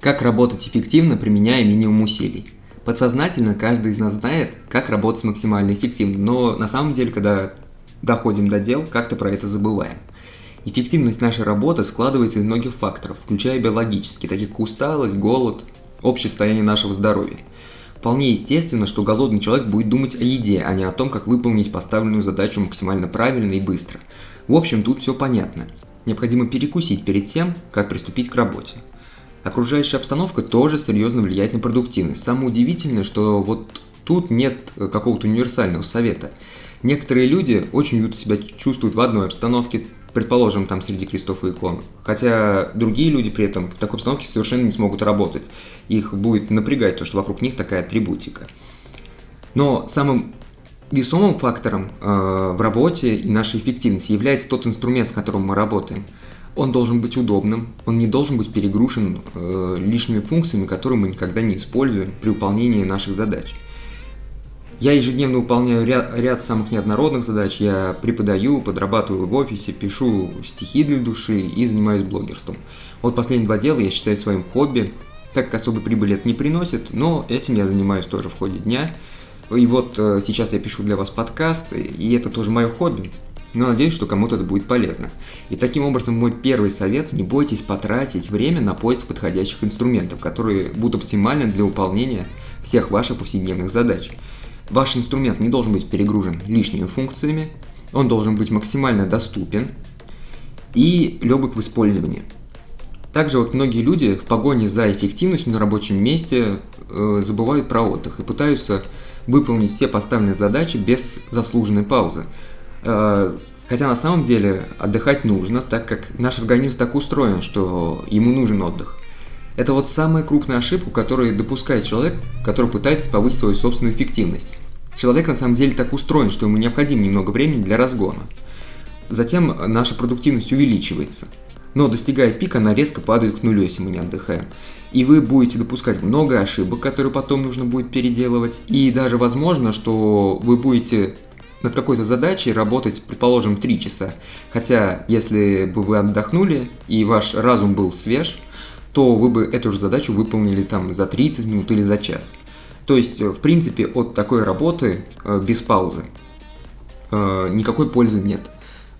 Как работать эффективно, применяя минимум усилий? Подсознательно каждый из нас знает, как работать максимально эффективно, но на самом деле, когда доходим до дел, как-то про это забываем. Эффективность нашей работы складывается из многих факторов, включая биологические, таких как усталость, голод, общее состояние нашего здоровья. Вполне естественно, что голодный человек будет думать о еде, а не о том, как выполнить поставленную задачу максимально правильно и быстро. В общем, тут все понятно. Необходимо перекусить перед тем, как приступить к работе. Окружающая обстановка тоже серьезно влияет на продуктивность. Самое удивительное, что вот тут нет э, какого-то универсального совета. Некоторые люди очень уютно себя чувствуют в одной обстановке, предположим, там среди крестов и икон, хотя другие люди при этом в такой обстановке совершенно не смогут работать. Их будет напрягать то, что вокруг них такая атрибутика. Но самым весомым фактором э, в работе и нашей эффективности является тот инструмент, с которым мы работаем – он должен быть удобным, он не должен быть перегружен э, лишними функциями, которые мы никогда не используем при выполнении наших задач. Я ежедневно выполняю ряд, ряд самых неоднородных задач. Я преподаю, подрабатываю в офисе, пишу стихи для души и занимаюсь блогерством. Вот последние два дела я считаю своим хобби, так как особой прибыли это не приносит, но этим я занимаюсь тоже в ходе дня. И вот э, сейчас я пишу для вас подкаст, и это тоже мое хобби но надеюсь, что кому-то это будет полезно. И таким образом мой первый совет – не бойтесь потратить время на поиск подходящих инструментов, которые будут оптимальны для выполнения всех ваших повседневных задач. Ваш инструмент не должен быть перегружен лишними функциями, он должен быть максимально доступен и легок в использовании. Также вот многие люди в погоне за эффективностью на рабочем месте э, забывают про отдых и пытаются выполнить все поставленные задачи без заслуженной паузы. Э, хотя на самом деле отдыхать нужно, так как наш организм так устроен, что ему нужен отдых. Это вот самая крупная ошибка, которую допускает человек, который пытается повысить свою собственную эффективность. Человек на самом деле так устроен, что ему необходимо немного времени для разгона. Затем наша продуктивность увеличивается. Но достигая пика, она резко падает к нулю, если мы не отдыхаем. И вы будете допускать много ошибок, которые потом нужно будет переделывать. И даже возможно, что вы будете над какой-то задачей работать, предположим, 3 часа. Хотя, если бы вы отдохнули и ваш разум был свеж, то вы бы эту же задачу выполнили там за 30 минут или за час. То есть, в принципе, от такой работы э, без паузы э, никакой пользы нет.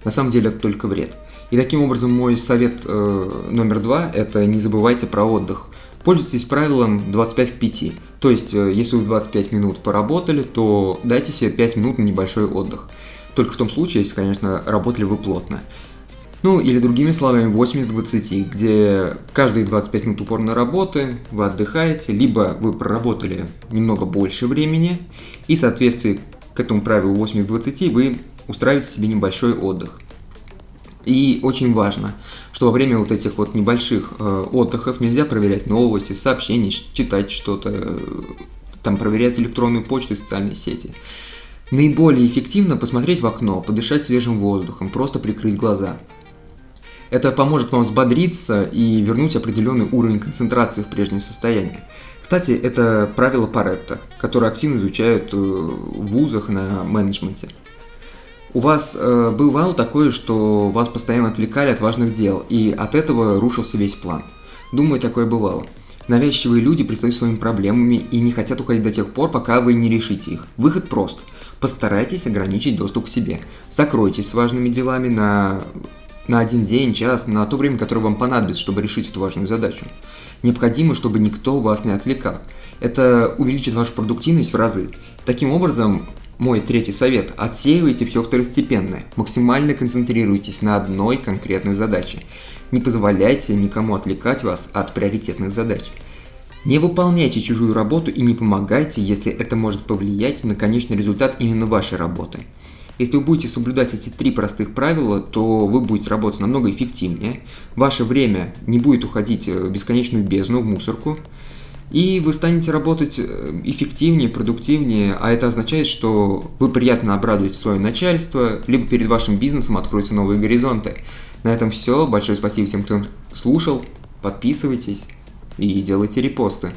На самом деле это только вред. И таким образом мой совет э, номер два – это не забывайте про отдых. Пользуйтесь правилом 25 к 5. То есть, э, если вы 25 минут поработали, то дайте себе 5 минут на небольшой отдых. Только в том случае, если, конечно, работали вы плотно. Ну, или другими словами, 80-20, где каждые 25 минут упорной работы вы отдыхаете, либо вы проработали немного больше времени, и в соответствии к этому правилу 80-20 вы устраиваете себе небольшой отдых. И очень важно, что во время вот этих вот небольших э, отдыхов нельзя проверять новости, сообщения, читать что-то, э, там проверять электронную почту и социальные сети. Наиболее эффективно посмотреть в окно, подышать свежим воздухом, просто прикрыть глаза. Это поможет вам взбодриться и вернуть определенный уровень концентрации в прежнее состояние. Кстати, это правило Паретта, которое активно изучают э, в вузах на менеджменте. У вас э, бывало такое, что вас постоянно отвлекали от важных дел, и от этого рушился весь план. Думаю, такое бывало. Навязчивые люди пристают своими проблемами и не хотят уходить до тех пор, пока вы не решите их. Выход прост. Постарайтесь ограничить доступ к себе. Закройтесь с важными делами на, на один день, час, на то время, которое вам понадобится, чтобы решить эту важную задачу. Необходимо, чтобы никто вас не отвлекал. Это увеличит вашу продуктивность в разы. Таким образом, мой третий совет – отсеивайте все второстепенное, максимально концентрируйтесь на одной конкретной задаче. Не позволяйте никому отвлекать вас от приоритетных задач. Не выполняйте чужую работу и не помогайте, если это может повлиять на конечный результат именно вашей работы. Если вы будете соблюдать эти три простых правила, то вы будете работать намного эффективнее, ваше время не будет уходить в бесконечную бездну, в мусорку, и вы станете работать э, эффективнее, продуктивнее, а это означает, что вы приятно обрадуете свое начальство, либо перед вашим бизнесом откроются новые горизонты. На этом все. Большое спасибо всем, кто слушал. Подписывайтесь и делайте репосты.